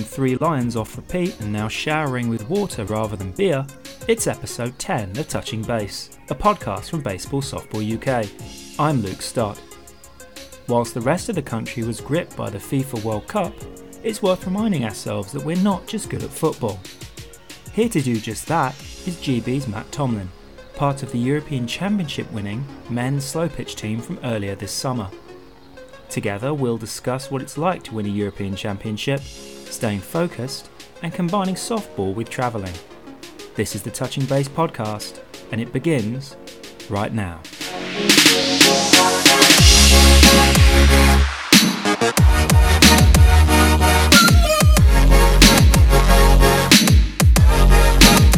three lions off repeat and now showering with water rather than beer, it's episode 10 of Touching Base, a podcast from Baseball Softball UK. I'm Luke Stott. Whilst the rest of the country was gripped by the FIFA World Cup, it's worth reminding ourselves that we're not just good at football. Here to do just that is GB's Matt Tomlin, part of the European Championship winning men's slow pitch team from earlier this summer. Together, we'll discuss what it's like to win a European Championship, staying focused, and combining softball with travelling. This is the Touching Base podcast, and it begins right now.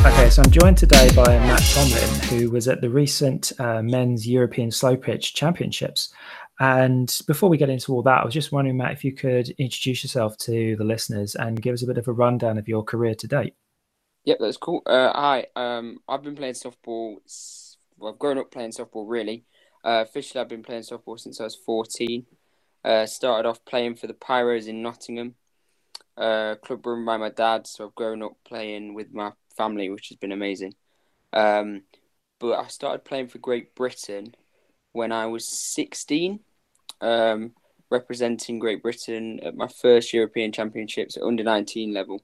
Okay, so I'm joined today by Matt Tomlin, who was at the recent uh, Men's European Slow Pitch Championships. And before we get into all that, I was just wondering, Matt, if you could introduce yourself to the listeners and give us a bit of a rundown of your career to date. Yep, that's cool. Uh, hi, um, I've been playing softball. Well, I've grown up playing softball, really. Uh, officially, I've been playing softball since I was 14. Uh, started off playing for the Pyros in Nottingham, uh, club run by my dad. So I've grown up playing with my family, which has been amazing. Um, but I started playing for Great Britain when I was 16, um, representing Great Britain at my first European Championships at under 19 level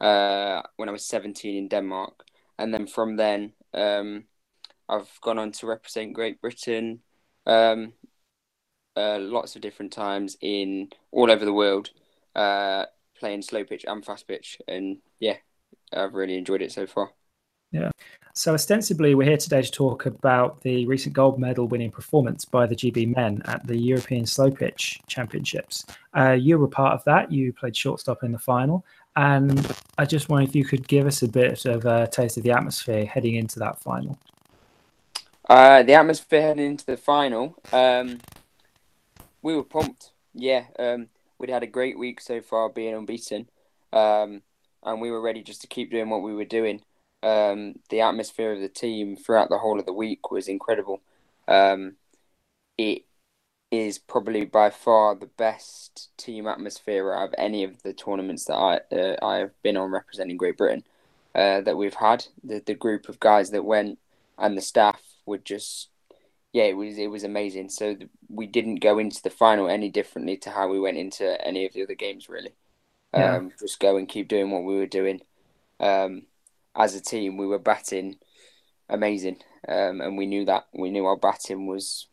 uh, when I was 17 in Denmark. And then from then, um, I've gone on to represent Great Britain um, uh, lots of different times in all over the world, uh, playing slow pitch and fast pitch. And yeah, I've really enjoyed it so far. Yeah. So, ostensibly, we're here today to talk about the recent gold medal winning performance by the GB men at the European Slow Pitch Championships. Uh, you were part of that. You played shortstop in the final. And I just wonder if you could give us a bit of a taste of the atmosphere heading into that final. Uh, the atmosphere heading into the final, um, we were pumped. Yeah, um, we'd had a great week so far, being unbeaten, um, and we were ready just to keep doing what we were doing um, the atmosphere of the team throughout the whole of the week was incredible. Um, it is probably by far the best team atmosphere out of any of the tournaments that I uh, I have been on representing Great Britain uh, that we've had. The the group of guys that went and the staff were just yeah it was it was amazing. So the, we didn't go into the final any differently to how we went into any of the other games really. Yeah. Um, just go and keep doing what we were doing. Um, as a team, we were batting amazing, um, and we knew that. We knew our batting was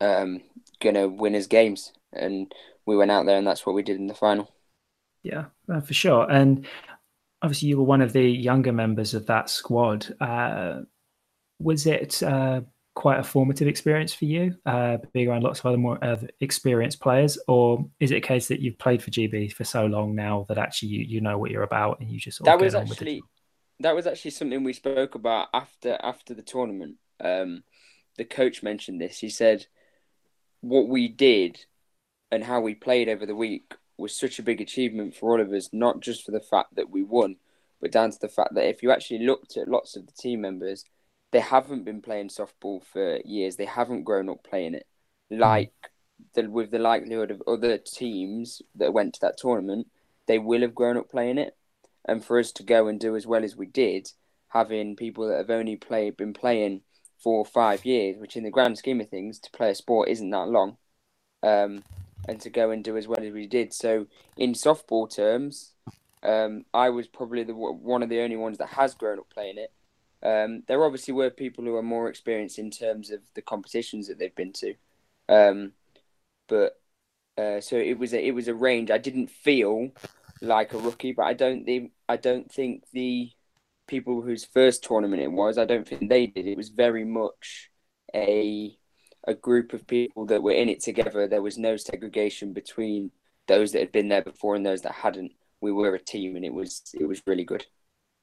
um, gonna win us games, and we went out there, and that's what we did in the final. Yeah, for sure. And obviously, you were one of the younger members of that squad. Uh, was it uh, quite a formative experience for you, uh, being around lots of other more uh, experienced players, or is it a case that you've played for GB for so long now that actually you, you know what you're about and you just that was actually that was actually something we spoke about after after the tournament. Um, the coach mentioned this. He said what we did and how we played over the week was such a big achievement for all of us, not just for the fact that we won, but down to the fact that if you actually looked at lots of the team members, they haven't been playing softball for years. They haven't grown up playing it. Hmm. Like the, with the likelihood of other teams that went to that tournament, they will have grown up playing it and for us to go and do as well as we did, having people that have only played been playing four or five years, which in the grand scheme of things, to play a sport isn't that long, um, and to go and do as well as we did. So in softball terms, um, I was probably the one of the only ones that has grown up playing it. Um, there obviously were people who are more experienced in terms of the competitions that they've been to, um, but uh, so it was a, it was a range. I didn't feel like a rookie, but I don't think I don't think the people whose first tournament it was, I don't think they did. It was very much a a group of people that were in it together. There was no segregation between those that had been there before and those that hadn't. We were a team, and it was it was really good.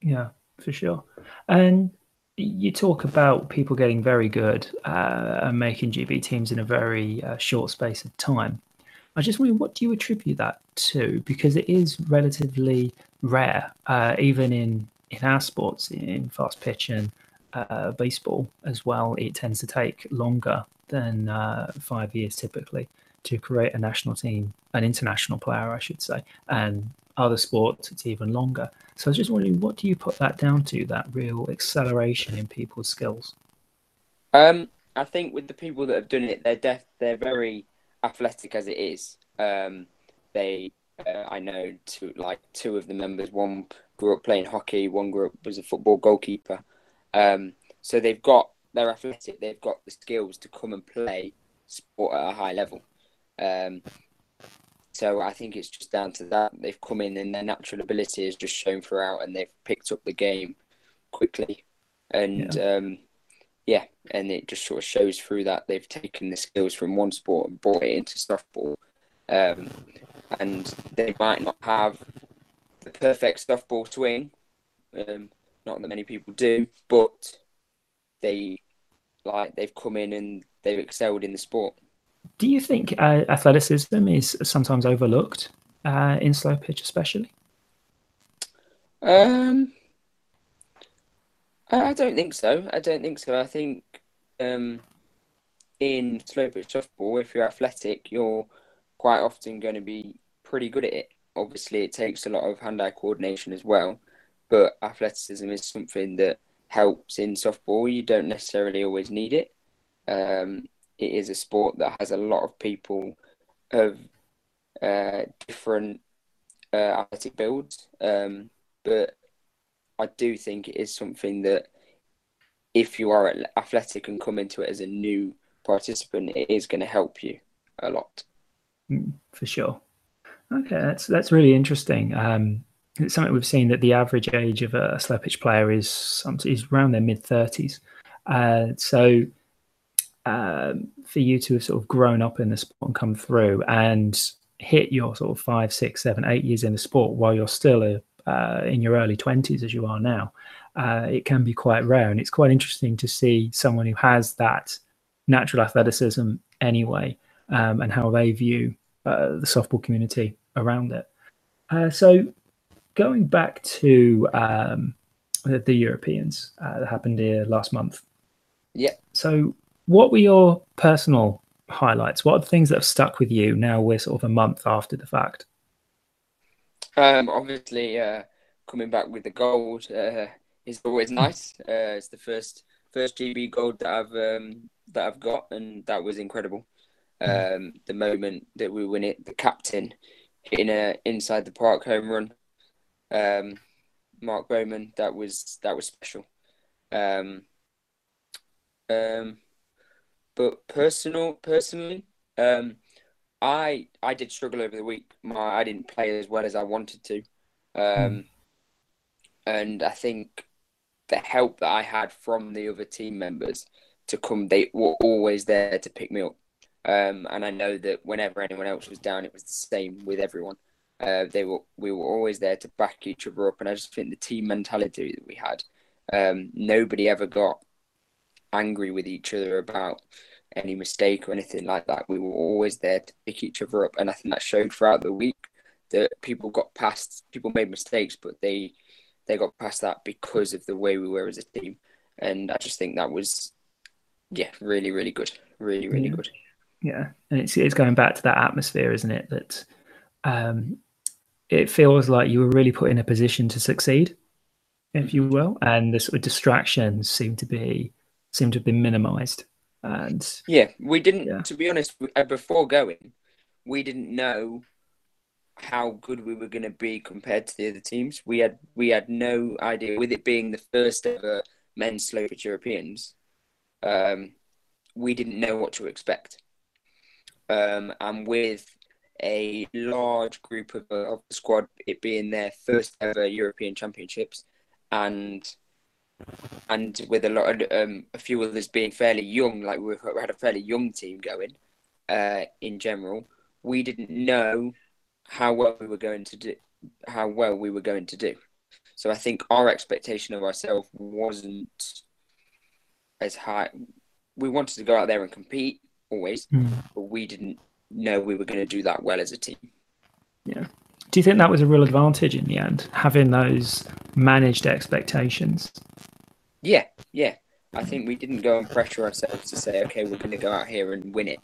Yeah, for sure. And you talk about people getting very good uh, and making GB teams in a very uh, short space of time. I just wonder, what do you attribute that to? Because it is relatively rare, uh, even in in our sports, in fast pitch and uh, baseball as well. It tends to take longer than uh, five years typically to create a national team, an international player, I should say. And other sports, it's even longer. So I was just wondering, what do you put that down to? That real acceleration in people's skills. Um, I think with the people that have done it, they're def- they're very athletic as it is. Um, they, uh, I know, two like two of the members. One grew up playing hockey. One grew up was a football goalkeeper. Um, so they've got they're athletic. They've got the skills to come and play sport at a high level. Um, so I think it's just down to that. They've come in and their natural ability is just shown throughout, and they've picked up the game quickly. And yeah. Um, yeah, and it just sort of shows through that they've taken the skills from one sport and brought it into softball. Um, and they might not have the perfect softball swing, um, not that many people do, but they like they've come in and they've excelled in the sport. Do you think uh, athleticism is sometimes overlooked uh, in slow pitch, especially? Um, I don't think so. I don't think so. I think um, in slow pitch softball, if you're athletic, you're quite often going to be pretty good at it. Obviously, it takes a lot of hand-eye coordination as well, but athleticism is something that helps in softball. You don't necessarily always need it. Um, it is a sport that has a lot of people of uh, different uh, athletic builds, um, but I do think it is something that if you are athletic and come into it as a new participant, it is going to help you a lot. Mm, for sure. Okay, that's that's really interesting. Um, it's something we've seen that the average age of a slow pitch player is is around their mid thirties. Uh, so um, for you to have sort of grown up in the sport and come through and hit your sort of five, six, seven, eight years in the sport while you're still a uh, in your early 20s as you are now, uh, it can be quite rare. And it's quite interesting to see someone who has that natural athleticism anyway um, and how they view uh, the softball community around it. Uh, so, going back to um, the, the, Europeans uh, that happened here last month. Yeah. So, what were your personal highlights? What are the things that have stuck with you now we're sort of a month after the fact? Um, obviously, uh, coming back with the gold uh, is always nice. Uh, it's the first first GB gold that I've um, that I've got, and that was incredible. Um, the moment that we win it, the captain hitting a inside the park home run, um, Mark Bowman, that was that was special. Um, um, but personal, personally, um, I I did struggle over the week. My I didn't play as well as I wanted to, um, mm. and I think the help that I had from the other team members to come, they were always there to pick me up. Um, and I know that whenever anyone else was down, it was the same with everyone. Uh, they were we were always there to back each other up, and I just think the team mentality that we had, um, nobody ever got angry with each other about any mistake or anything like that. We were always there to pick each other up, and I think that showed throughout the week that people got past. People made mistakes, but they they got past that because of the way we were as a team, and I just think that was yeah, really, really good, really, really yeah. good. Yeah, and it's it's going back to that atmosphere, isn't it? That um, it feels like you were really put in a position to succeed, if you will, and the sort of distractions seem to be seem to have been minimised and yeah, we didn't. Yeah. To be honest, uh, before going, we didn't know how good we were going to be compared to the other teams. We had we had no idea. With it being the first ever men's slow pitch Europeans, um, we didn't know what to expect. Um, and with a large group of, uh, of the squad, it being their first ever European Championships, and and with a lot of um, a few others being fairly young, like we had a fairly young team going uh, in general, we didn't know how well we were going to do, how well we were going to do. So I think our expectation of ourselves wasn't as high. We wanted to go out there and compete always, mm. but we didn't know we were going to do that well as a team. Yeah. Do you think that was a real advantage in the end, having those managed expectations? Yeah, yeah. I think we didn't go and pressure ourselves to say, okay, we're going to go out here and win it.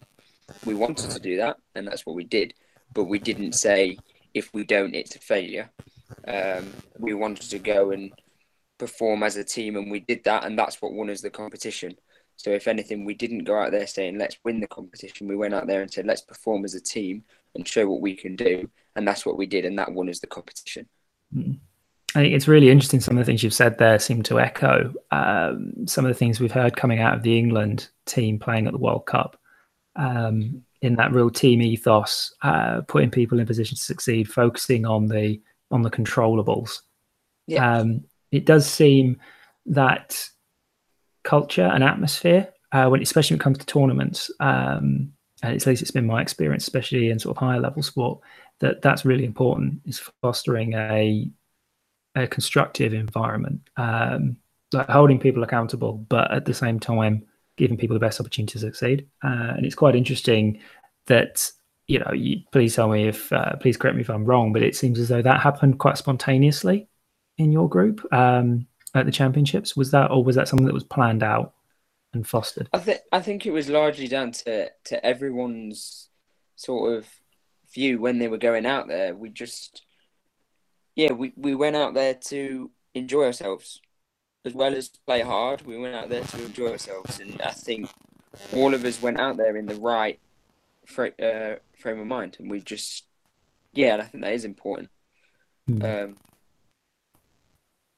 We wanted to do that, and that's what we did. But we didn't say if we don't, it's a failure. Um, we wanted to go and perform as a team, and we did that, and that's what won us the competition. So, if anything, we didn't go out there saying, let's win the competition. We went out there and said, let's perform as a team and show what we can do. And that's what we did, and that won us the competition. Mm. I think it's really interesting. Some of the things you've said there seem to echo um, some of the things we've heard coming out of the England team playing at the World Cup. Um, in that real team ethos, uh, putting people in position to succeed, focusing on the on the controllables. Yeah. Um, it does seem that culture and atmosphere, uh, when especially when it comes to tournaments, um, at least it's been my experience, especially in sort of higher level sport, that that's really important. Is fostering a a constructive environment, um, like holding people accountable, but at the same time giving people the best opportunity to succeed. Uh, and it's quite interesting that you know. You, please tell me if, uh, please correct me if I'm wrong, but it seems as though that happened quite spontaneously in your group um, at the championships. Was that, or was that something that was planned out and fostered? I think I think it was largely down to to everyone's sort of view when they were going out there. We just, yeah, we, we went out there to enjoy ourselves as well as play hard. We went out there to enjoy ourselves, and I think all of us went out there in the right frame, uh, frame of mind, and we just, yeah, I think that is important. Mm. Um,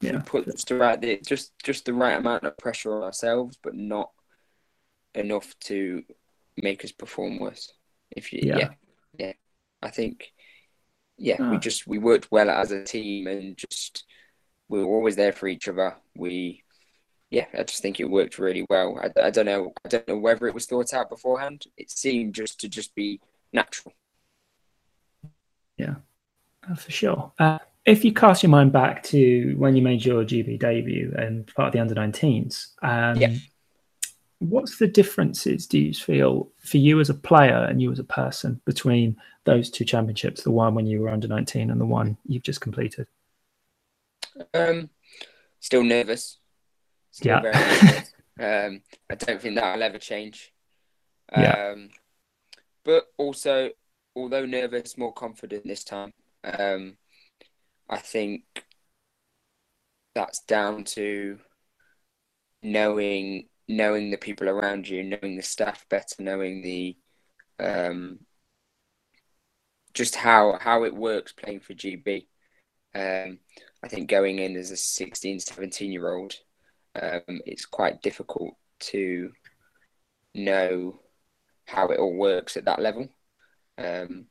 yeah, put just the right, just just the right amount of pressure on ourselves, but not enough to make us perform worse. If you, yeah, yeah, yeah. I think, yeah, we ah. just we worked well as a team, and just we were always there for each other. We, yeah, I just think it worked really well. I, I don't know, I don't know whether it was thought out beforehand. It seemed just to just be natural. Yeah, uh, for sure. Uh, if you cast your mind back to when you made your GB debut and part of the under 19s, um, yeah. what's the differences do you feel for you as a player and you as a person between those two championships, the one when you were under 19 and the one you've just completed? Um, still nervous. Still yeah. very nervous. um, I don't think that'll ever change. Um, yeah. But also, although nervous, more confident this time. Um, I think that's down to knowing knowing the people around you, knowing the staff better, knowing the um, just how how it works playing for GB. Um, I think going in as a 16, 17 year old, um, it's quite difficult to know how it all works at that level. Um,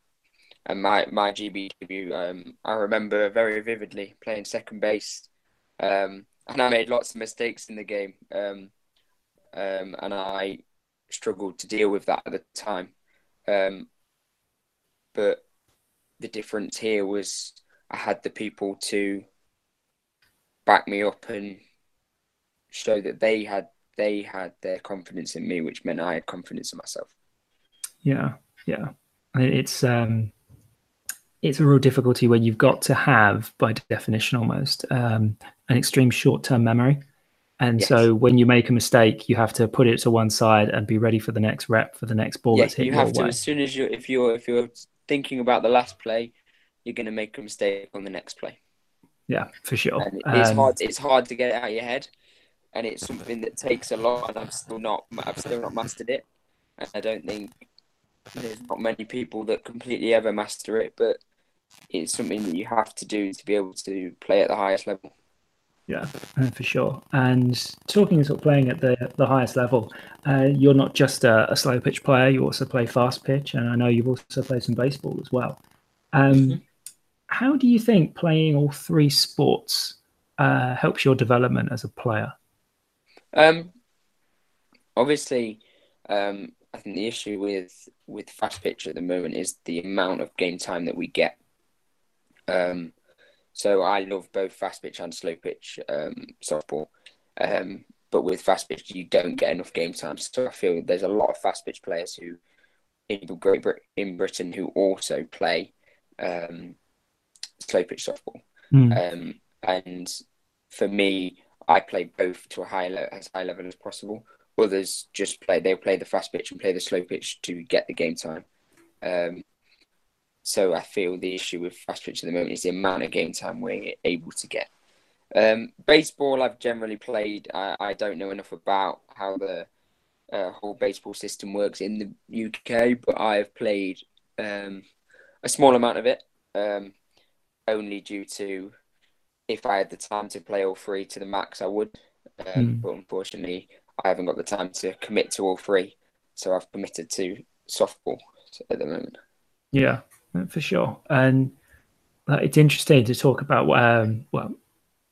and my my GB debut, um, I remember very vividly playing second base, um, and I made lots of mistakes in the game, um, um and I struggled to deal with that at the time. Um, but the difference here was I had the people to back me up and show that they had they had their confidence in me, which meant I had confidence in myself. Yeah, yeah, it's um it's a real difficulty where you've got to have, by definition, almost um, an extreme short-term memory. And yes. so when you make a mistake, you have to put it to one side and be ready for the next rep for the next ball yeah, that's hit you have to way. as soon as you if you're if you're thinking about the last play, you're going to make a mistake on the next play. Yeah, for sure. And it's um, hard. It's hard to get it out of your head, and it's something that takes a lot. And I'm still not. I've still not mastered it. And I don't think there's not many people that completely ever master it, but it's something that you have to do to be able to play at the highest level. Yeah, for sure. And talking sort of playing at the the highest level, uh, you're not just a, a, slow pitch player. You also play fast pitch, and I know you've also played some baseball as well. Um, mm-hmm. How do you think playing all three sports uh, helps your development as a player? Um, obviously, um, I think the issue with with fast pitch at the moment is the amount of game time that we get. Um, so I love both fast pitch and slow pitch um, softball. Um, but with fast pitch, you don't get enough game time. So I feel there's a lot of fast pitch players who in Great Britain, in Britain who also play um, slow pitch softball. Mm. Um, and for me, I play both to a high le- as high level as possible. Others just play; they'll play the fast pitch and play the slow pitch to get the game time. Um, so I feel the issue with fast pitch at the moment is the amount of game time we're able to get. Um, baseball, I've generally played. I, I don't know enough about how the uh, whole baseball system works in the UK, but I've played um, a small amount of it, um, only due to if I had the time to play all three to the max, I would. Mm. But unfortunately, I haven't got the time to commit to all three, so I've committed to softball at the moment. Yeah, for sure. And it's interesting to talk about. Um, well,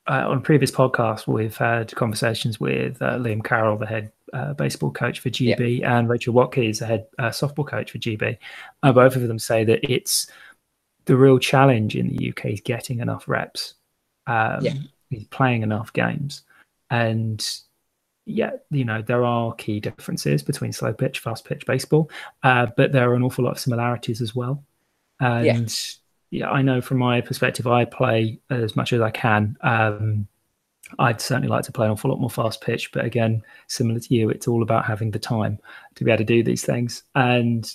uh, on previous podcasts, we've had conversations with uh, Liam Carroll, the head uh, baseball coach for GB, yeah. and Rachel Watkins, the head uh, softball coach for GB. Uh, both of them say that it's the real challenge in the UK is getting enough reps, um, yeah. playing enough games, and yeah, you know there are key differences between slow pitch, fast pitch baseball, uh, but there are an awful lot of similarities as well. And yeah. yeah. I know from my perspective, I play as much as I can. Um, I'd certainly like to play an awful lot more fast pitch, but again, similar to you, it's all about having the time to be able to do these things. And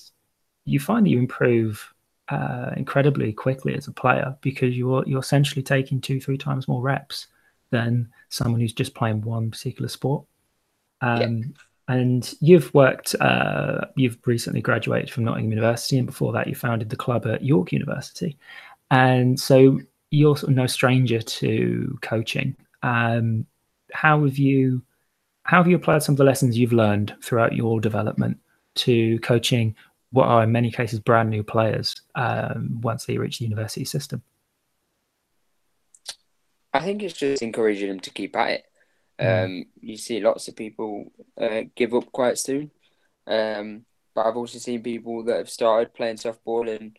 you find that you improve uh, incredibly quickly as a player because you're you're essentially taking two, three times more reps than someone who's just playing one particular sport. Um, yeah. And you've worked, uh, you've recently graduated from Nottingham University, and before that, you founded the club at York University. And so you're sort of no stranger to coaching. Um, how have you how have you applied some of the lessons you've learned throughout your development to coaching what are in many cases brand new players um, once they reach the university system? I think it's just encouraging them to keep at it. Mm. Um, you see lots of people uh, give up quite soon, um, but I've also seen people that have started playing softball and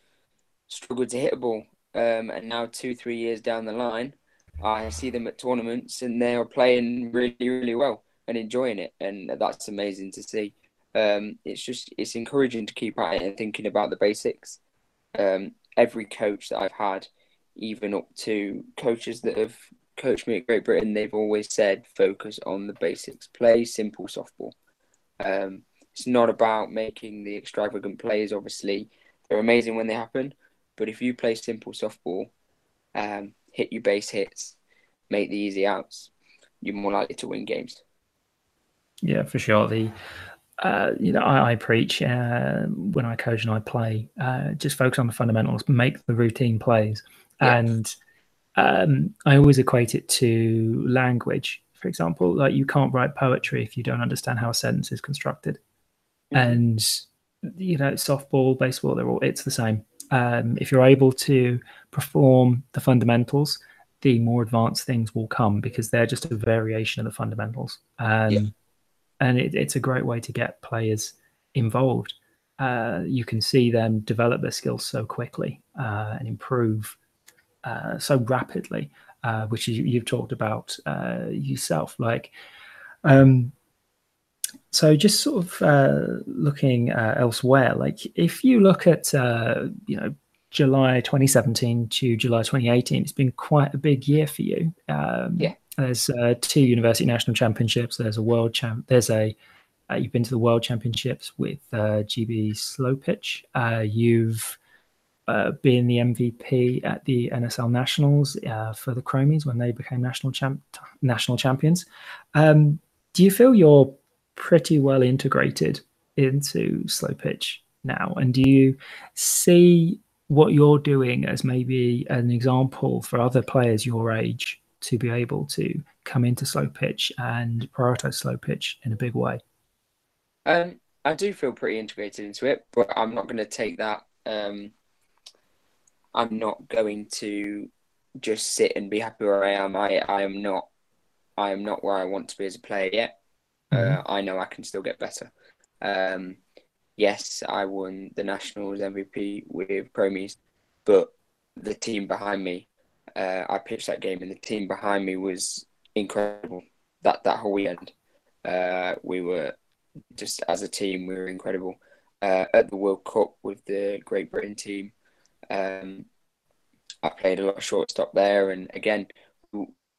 struggled to hit a ball. Um, and now, two, three years down the line, I see them at tournaments and they are playing really, really well and enjoying it, and that's amazing to see. Um, it's just it's encouraging to keep at it and thinking about the basics. Um, every coach that I've had, even up to coaches that have coached me at Great Britain, they've always said focus on the basics, play simple softball. Um, it's not about making the extravagant plays. Obviously, they're amazing when they happen, but if you play simple softball, um, hit your base hits, make the easy outs, you're more likely to win games. Yeah, for sure. The uh, you know, I, I preach uh, when I coach and I play. Uh, just focus on the fundamentals, make the routine plays, yeah. and um, I always equate it to language. For example, like you can't write poetry if you don't understand how a sentence is constructed. Mm-hmm. And you know, softball, baseball, they're all it's the same. Um, if you're able to perform the fundamentals, the more advanced things will come because they're just a variation of the fundamentals. Um, yeah. And it, it's a great way to get players involved. Uh, you can see them develop their skills so quickly uh, and improve uh, so rapidly, uh, which you, have talked about uh, yourself. Like, um, so just sort of uh, looking uh, elsewhere, like if you look at you know July 2017 to July 2018, it's been quite a big year for you. Um, yeah. There's two university national championships. There's a world champ. There's a you've been to the world championships with GB slow pitch. you've uh, being the MVP at the NSL Nationals uh, for the Chromies when they became national champ national champions. Um, do you feel you're pretty well integrated into slow pitch now, and do you see what you're doing as maybe an example for other players your age to be able to come into slow pitch and prioritize slow pitch in a big way? Um, I do feel pretty integrated into it, but I'm not going to take that um, I'm not going to just sit and be happy where I am. I, I am not I am not where I want to be as a player yet. Mm-hmm. Uh, I know I can still get better. Um, yes, I won the Nationals MVP with Promies, but the team behind me, uh, I pitched that game, and the team behind me was incredible. That that whole weekend, uh, we were just as a team, we were incredible. Uh, at the World Cup with the Great Britain team, um, I played a lot of shortstop there, and again,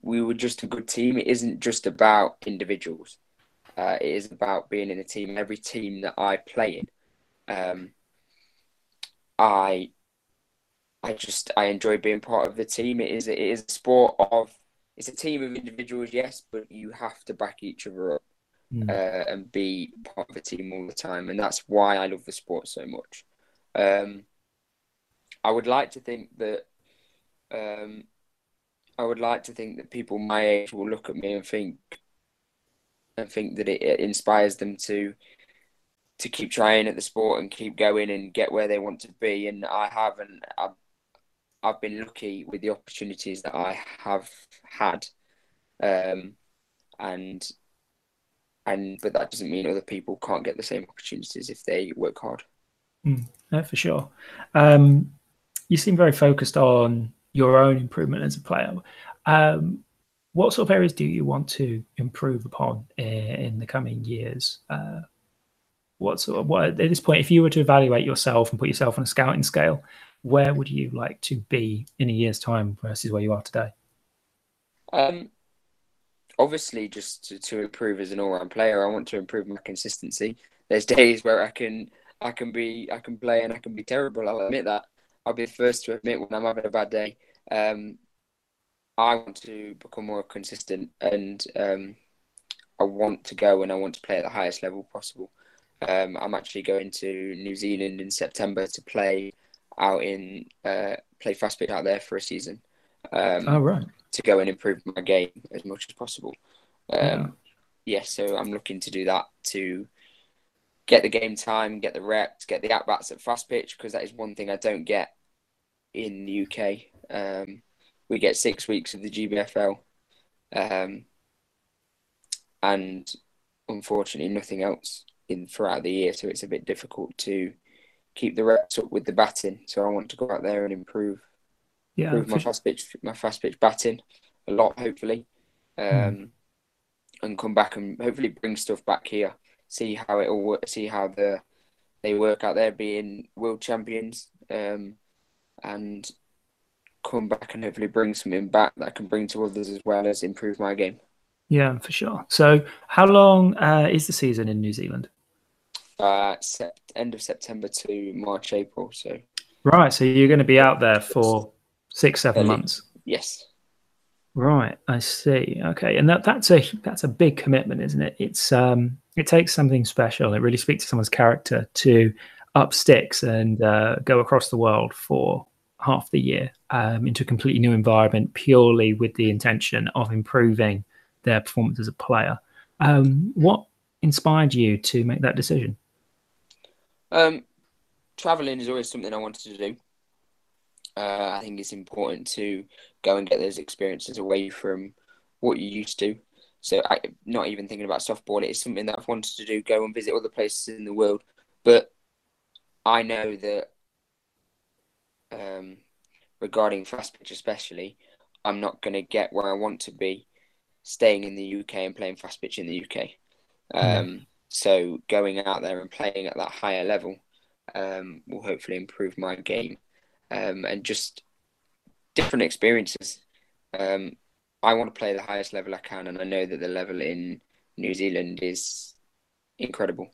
we were just a good team. It isn't just about individuals. Uh, it is about being in a team. Every team that I play in, um, I I just I enjoy being part of the team. It is it is a sport of it's a team of individuals, yes, but you have to back each other up mm. uh, and be part of a team all the time, and that's why I love the sport so much. Um, I would like to think that um, I would like to think that people my age will look at me and think and think that it, it inspires them to to keep trying at the sport and keep going and get where they want to be. And I have, and I've, I've been lucky with the opportunities that I have had. Um, and and but that doesn't mean other people can't get the same opportunities if they work hard. Mm, no, for sure. Um, you seem very focused on your own improvement as a player. Um, what sort of areas do you want to improve upon in, in the coming years? Uh, what sort of what at this point, if you were to evaluate yourself and put yourself on a scouting scale, where would you like to be in a year's time versus where you are today? Um, obviously, just to, to improve as an all-round player, I want to improve my consistency. There's days where I can I can be I can play and I can be terrible. I'll admit that. I'll be the first to admit when I'm having a bad day. Um, I want to become more consistent and um, I want to go and I want to play at the highest level possible. Um, I'm actually going to New Zealand in September to play out in uh, play fast pitch out there for a season. Um, oh right. To go and improve my game as much as possible. Um, yeah. yeah. So I'm looking to do that to get the game time, get the reps, get the at bats at fast pitch because that is one thing I don't get in the UK. Um, we get six weeks of the GBFL, um, and unfortunately nothing else in throughout the year. So it's a bit difficult to keep the reps up with the batting. So I want to go out there and improve, yeah, improve my fast pitch, my fast pitch batting a lot, hopefully, um, mm. and come back and hopefully bring stuff back here. See how it all work. See how the they work out there, being world champions, um, and come back and hopefully bring something back that I can bring to others as well as improve my game. Yeah, for sure. So, how long uh, is the season in New Zealand? Uh, set, end of September to March, April. So, right. So you're going to be out there for six, seven Early. months. Yes. Right. I see. Okay, and that that's a that's a big commitment, isn't it? It's um, it takes something special. It really speaks to someone's character to up sticks and uh, go across the world for half the year um, into a completely new environment purely with the intention of improving their performance as a player. Um, what inspired you to make that decision? Um, traveling is always something I wanted to do. Uh, I think it's important to go and get those experiences away from what you used to. So, I, not even thinking about softball, it is something that I've wanted to do. Go and visit other places in the world, but I know that um, regarding fast pitch, especially, I'm not going to get where I want to be staying in the UK and playing fast pitch in the UK. Um, mm. So going out there and playing at that higher level um, will hopefully improve my game um, and just different experiences. Um, I want to play the highest level I can, and I know that the level in New Zealand is incredible.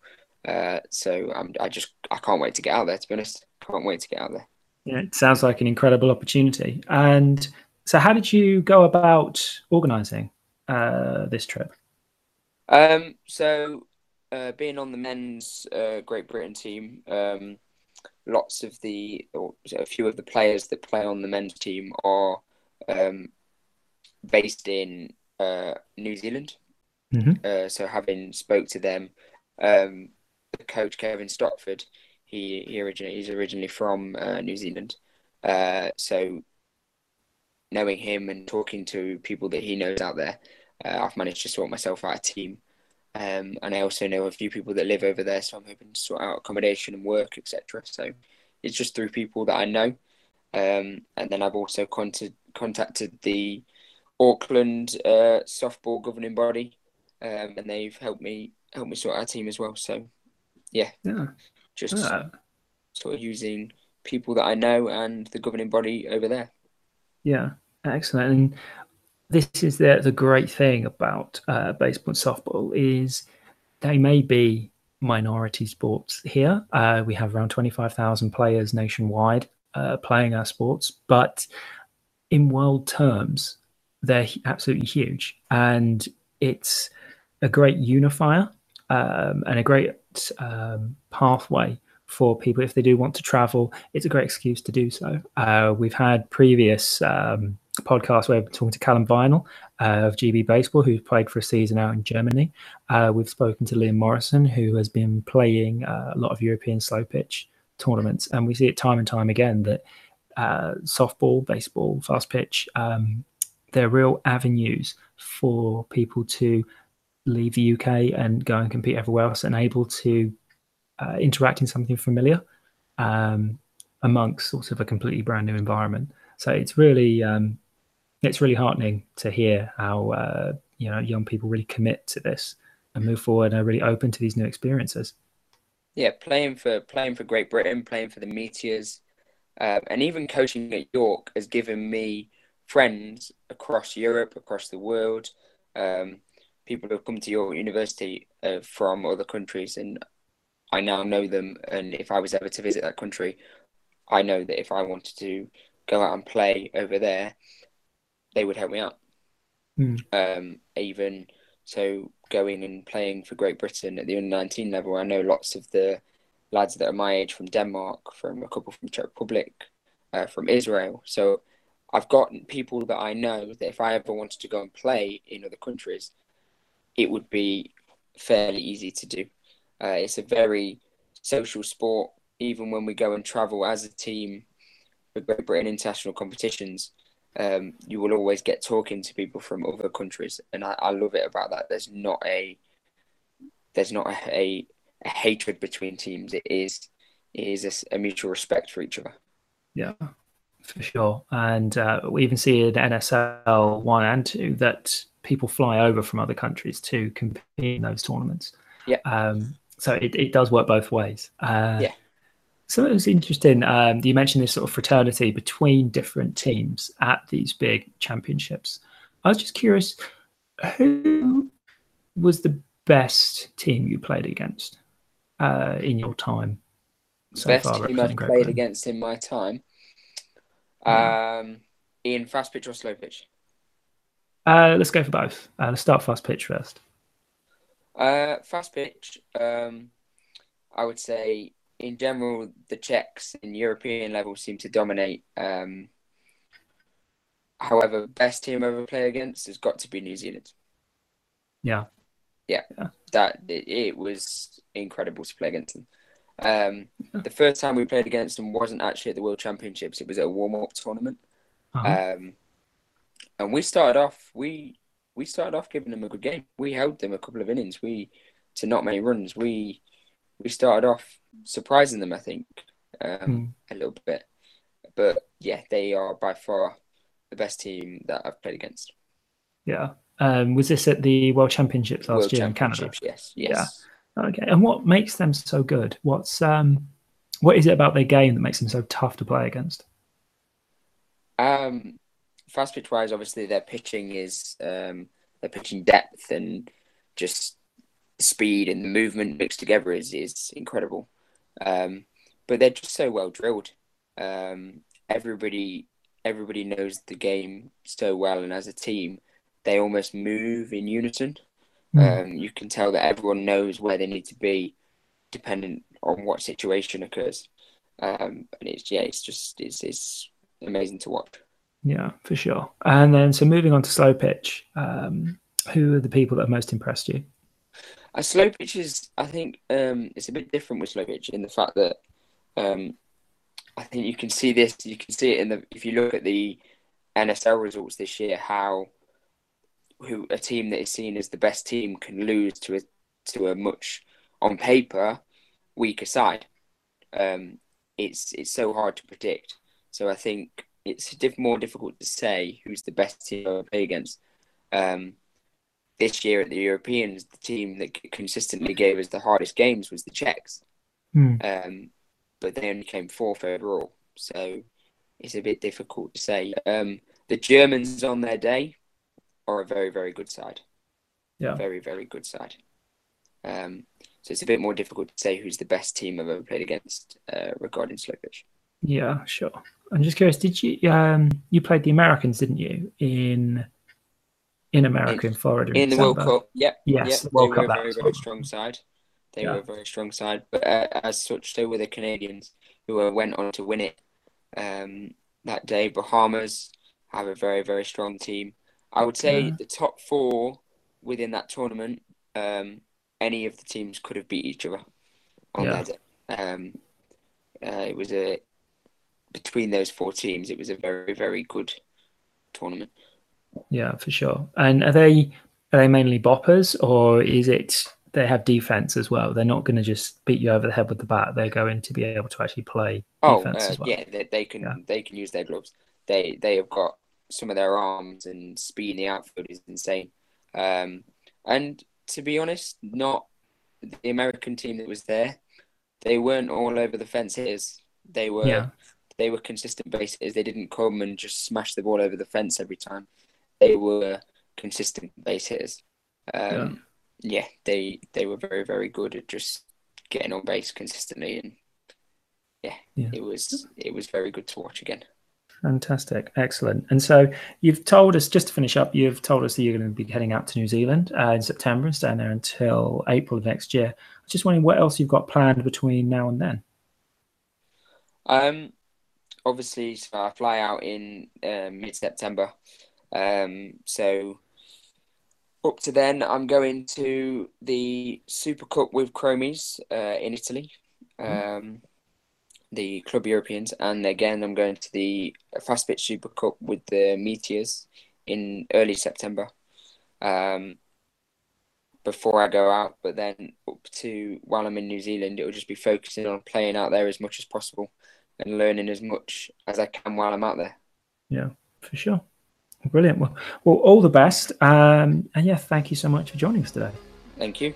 Uh, so I'm, I just I can't wait to get out there. To be honest, can't wait to get out there. Yeah, it sounds like an incredible opportunity. And so, how did you go about organising uh, this trip? Um, so, uh, being on the men's uh, Great Britain team, um, lots of the, or a few of the players that play on the men's team are um, based in uh, New Zealand. Mm-hmm. Uh, so, having spoke to them, um, coach Kevin Stopford, he he originally he's originally from uh, New Zealand, uh, so knowing him and talking to people that he knows out there, uh, I've managed to sort myself out a team. Um, and I also know a few people that live over there, so I'm hoping to sort out accommodation and work, etc. So it's just through people that I know. Um, and then I've also contacted the Auckland uh, softball governing body, um, and they've helped me helped me sort out a team as well. So yeah, yeah, just yeah. sort of using people that I know and the governing body over there. Yeah, excellent. And this is the the great thing about uh, baseball and softball is they may be minority sports here. Uh, we have around twenty five thousand players nationwide, uh, playing our sports, but in world terms, they're absolutely huge, and it's a great unifier um, and a great um, pathway for people if they do want to travel. It's a great excuse to do so. Uh, we've had previous um, podcasts where we're talking to Callum Vinyl uh, of GB Baseball, who's played for a season out in Germany. Uh, we've spoken to Liam Morrison, who has been playing uh, a lot of European slow pitch tournaments, and we see it time and time again that uh, softball, baseball, fast pitch, um, they're real avenues for people to leave the UK and go and compete everywhere else and able to uh, interact in something familiar um, amongst sort of a completely brand new environment. So it's really um, it's really heartening to hear how uh, you know young people really commit to this and move forward and are really open to these new experiences. Yeah, playing for playing for Great Britain, playing for the Meteors, uh, and even coaching at York has given me friends across Europe, across the world. Um, people who have come to your University uh, from other countries, and I now know them. And if I was ever to visit that country, I know that if I wanted to go out and play over there, they would help me out. Mm. Um, even so, going and playing for Great Britain at the under 19 level, I know lots of the lads that are my age from Denmark, from a couple from Czech Republic, uh, from Israel. So I've got people that I know that if I ever wanted to go and play in other countries, it would be fairly easy to do. Uh, it's a very social sport. Even when we go and travel as a team for Great Britain international competitions, um, you will always get talking to people from other countries, and I, I love it about that. There's not a there's not a, a, a hatred between teams. It is it is a, a, mutual respect for each other. Yeah, for sure. And uh, we even see in NSL one and two that people fly over from other countries to compete in those tournaments. Yeah. Um, so it, it does work both ways. Uh, yeah. So it was interesting. Um, you mentioned this sort of fraternity between different teams at these big championships. I was just curious, who was the best team you played against uh, in your time? So best far, team I've played against in my time. Um, in fast pitch or slow pitch? Uh, let's go for both. Uh, let's start fast pitch first. Uh, fast pitch. Um, I would say in general, the Czechs in European level seem to dominate. Um, however, best team ever play against has got to be New Zealand. Yeah. Yeah, yeah. that it, it, was incredible to play against them. Um, the first time we played against them wasn't actually at the World Championships; it was at a warm-up tournament. Uh-huh. Um, and we started off we we started off giving them a good game. We held them a couple of innings. We to not many runs. We we started off surprising them. I think um, mm. a little bit, but yeah, they are by far the best team that I've played against. Yeah. Um, was this at the World Championships last World year in Canada? Yes. Yes. Yeah. Okay. And what makes them so good? What's um, what is it about their game that makes them so tough to play against? Um, fast pitch wise, obviously their pitching is um, their pitching depth and just speed and the movement mixed together is is incredible. Um, but they're just so well drilled. Um, everybody everybody knows the game so well, and as a team, they almost move in unison. Mm. Um, you can tell that everyone knows where they need to be, dependent on what situation occurs. Um, and it's yeah, it's just it's it's amazing to watch. Yeah, for sure. And then, so moving on to slow pitch, um, who are the people that have most impressed you? A slow pitch is, I think, um, it's a bit different with slow pitch in the fact that um, I think you can see this. You can see it in the if you look at the NSL results this year, how who a team that is seen as the best team can lose to a to a much on paper weaker side. Um, it's it's so hard to predict. So I think it's diff- more difficult to say who's the best team to play against. Um, this year at the Europeans, the team that consistently gave us the hardest games was the Czechs, mm. um, but they only came fourth overall. So it's a bit difficult to say. Um, the Germans on their day are a very, very good side. Yeah, very, very good side. Um, so it's a bit more difficult to say who's the best team I've ever played against uh, regarding slow. Yeah, sure. I'm just curious. Did you um you played the Americans, didn't you, in in America in, in Florida in, in the World Cup? Yep. Yes, yep. The World they Cup. Were a very very strong side. They yeah. were a very strong side, but uh, as such, so were the Canadians, who uh, went on to win it um, that day. Bahamas have a very very strong team. I would say yeah. the top four within that tournament, um, any of the teams could have beat each other on yeah. that. Um, uh, it was a between those four teams. It was a very very good tournament. Yeah, for sure. And are they are they mainly boppers or is it they have defense as well? They're not going to just beat you over the head with the bat. They're going to be able to actually play oh, defense uh, as well. Yeah, they, they can yeah. they can use their gloves. They they have got some of their arms and speed in the outfield is insane. Um, and to be honest, not the American team that was there. They weren't all over the fence hitters. They were yeah. They were consistent base hitters. They didn't come and just smash the ball over the fence every time. They were consistent base hitters. Um, yeah. yeah, they they were very very good at just getting on base consistently, and yeah, yeah, it was it was very good to watch again. Fantastic, excellent. And so you've told us, just to finish up, you've told us that you're going to be heading out to New Zealand uh, in September and staying there until April of next year. I was just wondering what else you've got planned between now and then. Um, obviously, so I fly out in uh, mid September. Um, so up to then, I'm going to the Super Cup with Chromies uh, in Italy. Mm-hmm. Um, the Club Europeans, and again I'm going to the Fast Pitch Super Cup with the Meteors in early September. Um, before I go out, but then up to while I'm in New Zealand, it will just be focusing on playing out there as much as possible and learning as much as I can while I'm out there. Yeah, for sure. Brilliant. Well, well, all the best. Um, and yeah, thank you so much for joining us today. Thank you.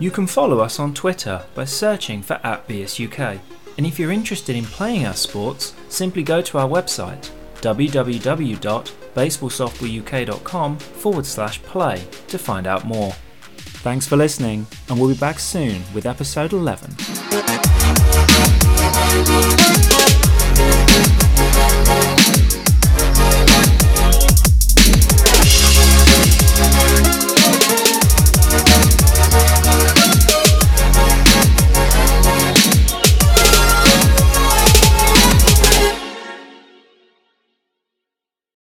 You can follow us on Twitter by searching for at BSUK. And if you're interested in playing our sports, simply go to our website www.baseballsoftballuk.com forward slash play to find out more. Thanks for listening, and we'll be back soon with episode 11.